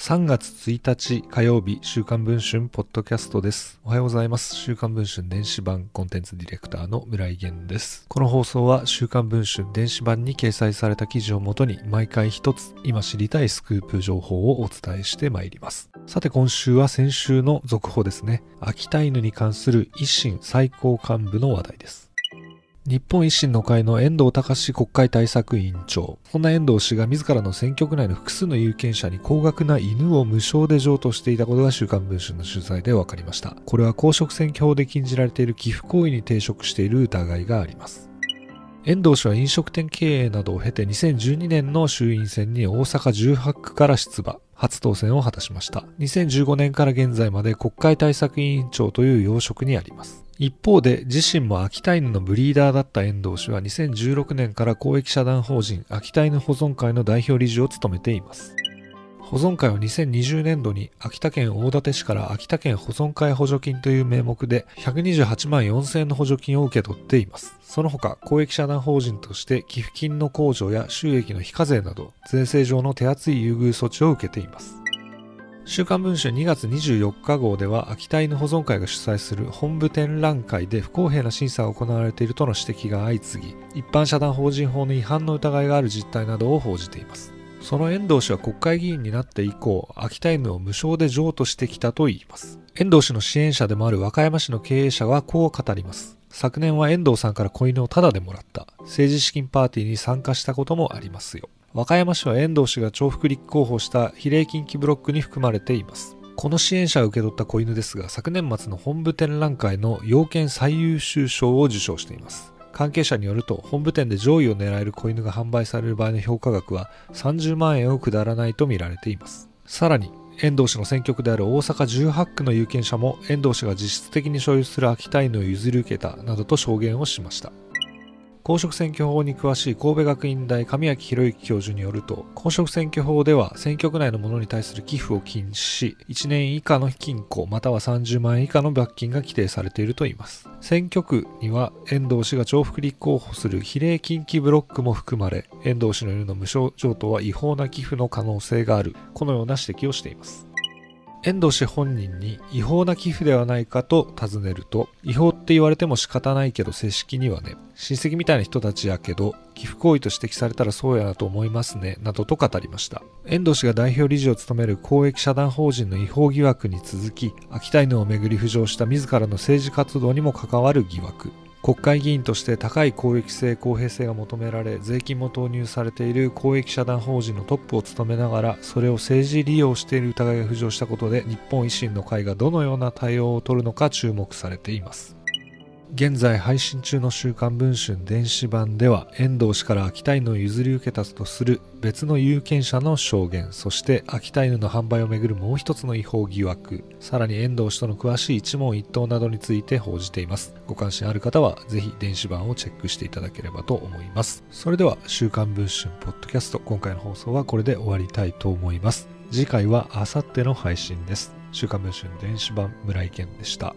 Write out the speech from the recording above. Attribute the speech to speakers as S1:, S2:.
S1: 3月1日火曜日、週刊文春ポッドキャストです。おはようございます。週刊文春電子版コンテンツディレクターの村井源です。この放送は週刊文春電子版に掲載された記事をもとに毎回一つ今知りたいスクープ情報をお伝えしてまいります。さて今週は先週の続報ですね。秋田犬に関する維新最高幹部の話題です。日本維新の会の遠藤隆国会対策委員長。そんな遠藤氏が自らの選挙区内の複数の有権者に高額な犬を無償で譲渡していたことが週刊文春の取材で分かりました。これは公職選挙法で禁じられている寄付行為に抵触している疑いがあります。遠藤氏は飲食店経営などを経て2012年の衆院選に大阪18区から出馬。初当選を果たしました。2015年から現在まで国会対策委員長という要職にあります。一方で自身も秋田犬のブリーダーだった遠藤氏は2016年から公益社団法人秋田犬保存会の代表理事を務めています。保存会は2020年度に秋田県大館市から秋田県保存会補助金という名目で128万4000円の補助金を受け取っています。その他、公益社団法人として寄付金の控除や収益の非課税など税制上の手厚い優遇措置を受けています。週刊文春2月24日号では秋田犬保存会が主催する本部展覧会で不公平な審査が行われているとの指摘が相次ぎ一般社団法人法の違反の疑いがある実態などを報じていますその遠藤氏は国会議員になって以降、秋田犬を無償で譲渡してきたといいます。遠藤氏の支援者でもある和歌山市の経営者はこう語ります。昨年は遠藤さんから子犬をタダでもらった。政治資金パーティーに参加したこともありますよ。和歌山市は遠藤氏が重複立候補した比例近畿ブロックに含まれています。この支援者を受け取った子犬ですが、昨年末の本部展覧会の要件最優秀賞を受賞しています。関係者によると本部店で上位を狙える子犬が販売される場合の評価額は30万円を下らないと見られていますさらに遠藤氏の選挙区である大阪18区の有権者も遠藤氏が実質的に所有する秋田犬を譲り受けたなどと証言をしました公職選挙法に詳しい神戸学院大神脇博之教授によると、公職選挙法では選挙区内のものに対する寄付を禁止し、1年以下の金庫または30万円以下の罰金が規定されているといいます。選挙区には遠藤氏が重複立候補する比例近畿ブロックも含まれ、遠藤氏の言うの無償譲渡は違法な寄付の可能性がある、このような指摘をしています。遠藤氏本人に違法な寄付ではないかと尋ねると、違法って言われても仕方ないけど正式にはね、親戚みたいな人たちやけど、寄付行為と指摘されたらそうやなと思いますね、などと語りました。遠藤氏が代表理事を務める公益社団法人の違法疑惑に続き、秋田犬をめぐり浮上した自らの政治活動にも関わる疑惑。国会議員として高い公益性公平性が求められ税金も投入されている公益社団法人のトップを務めながらそれを政治利用している疑いが浮上したことで日本維新の会がどのような対応を取るのか注目されています現在配信中の週刊文春電子版では遠藤氏から秋田犬を譲り受けたとする別の有権者の証言そして秋田犬の販売をめぐるもう一つの違法疑惑。さらに遠藤氏との詳しい一問一答などについて報じています。ご関心ある方はぜひ電子版をチェックしていただければと思います。それでは週刊文春ポッドキャスト今回の放送はこれで終わりたいと思います。次回はあさっての配信です。週刊文春電子版村井健でした。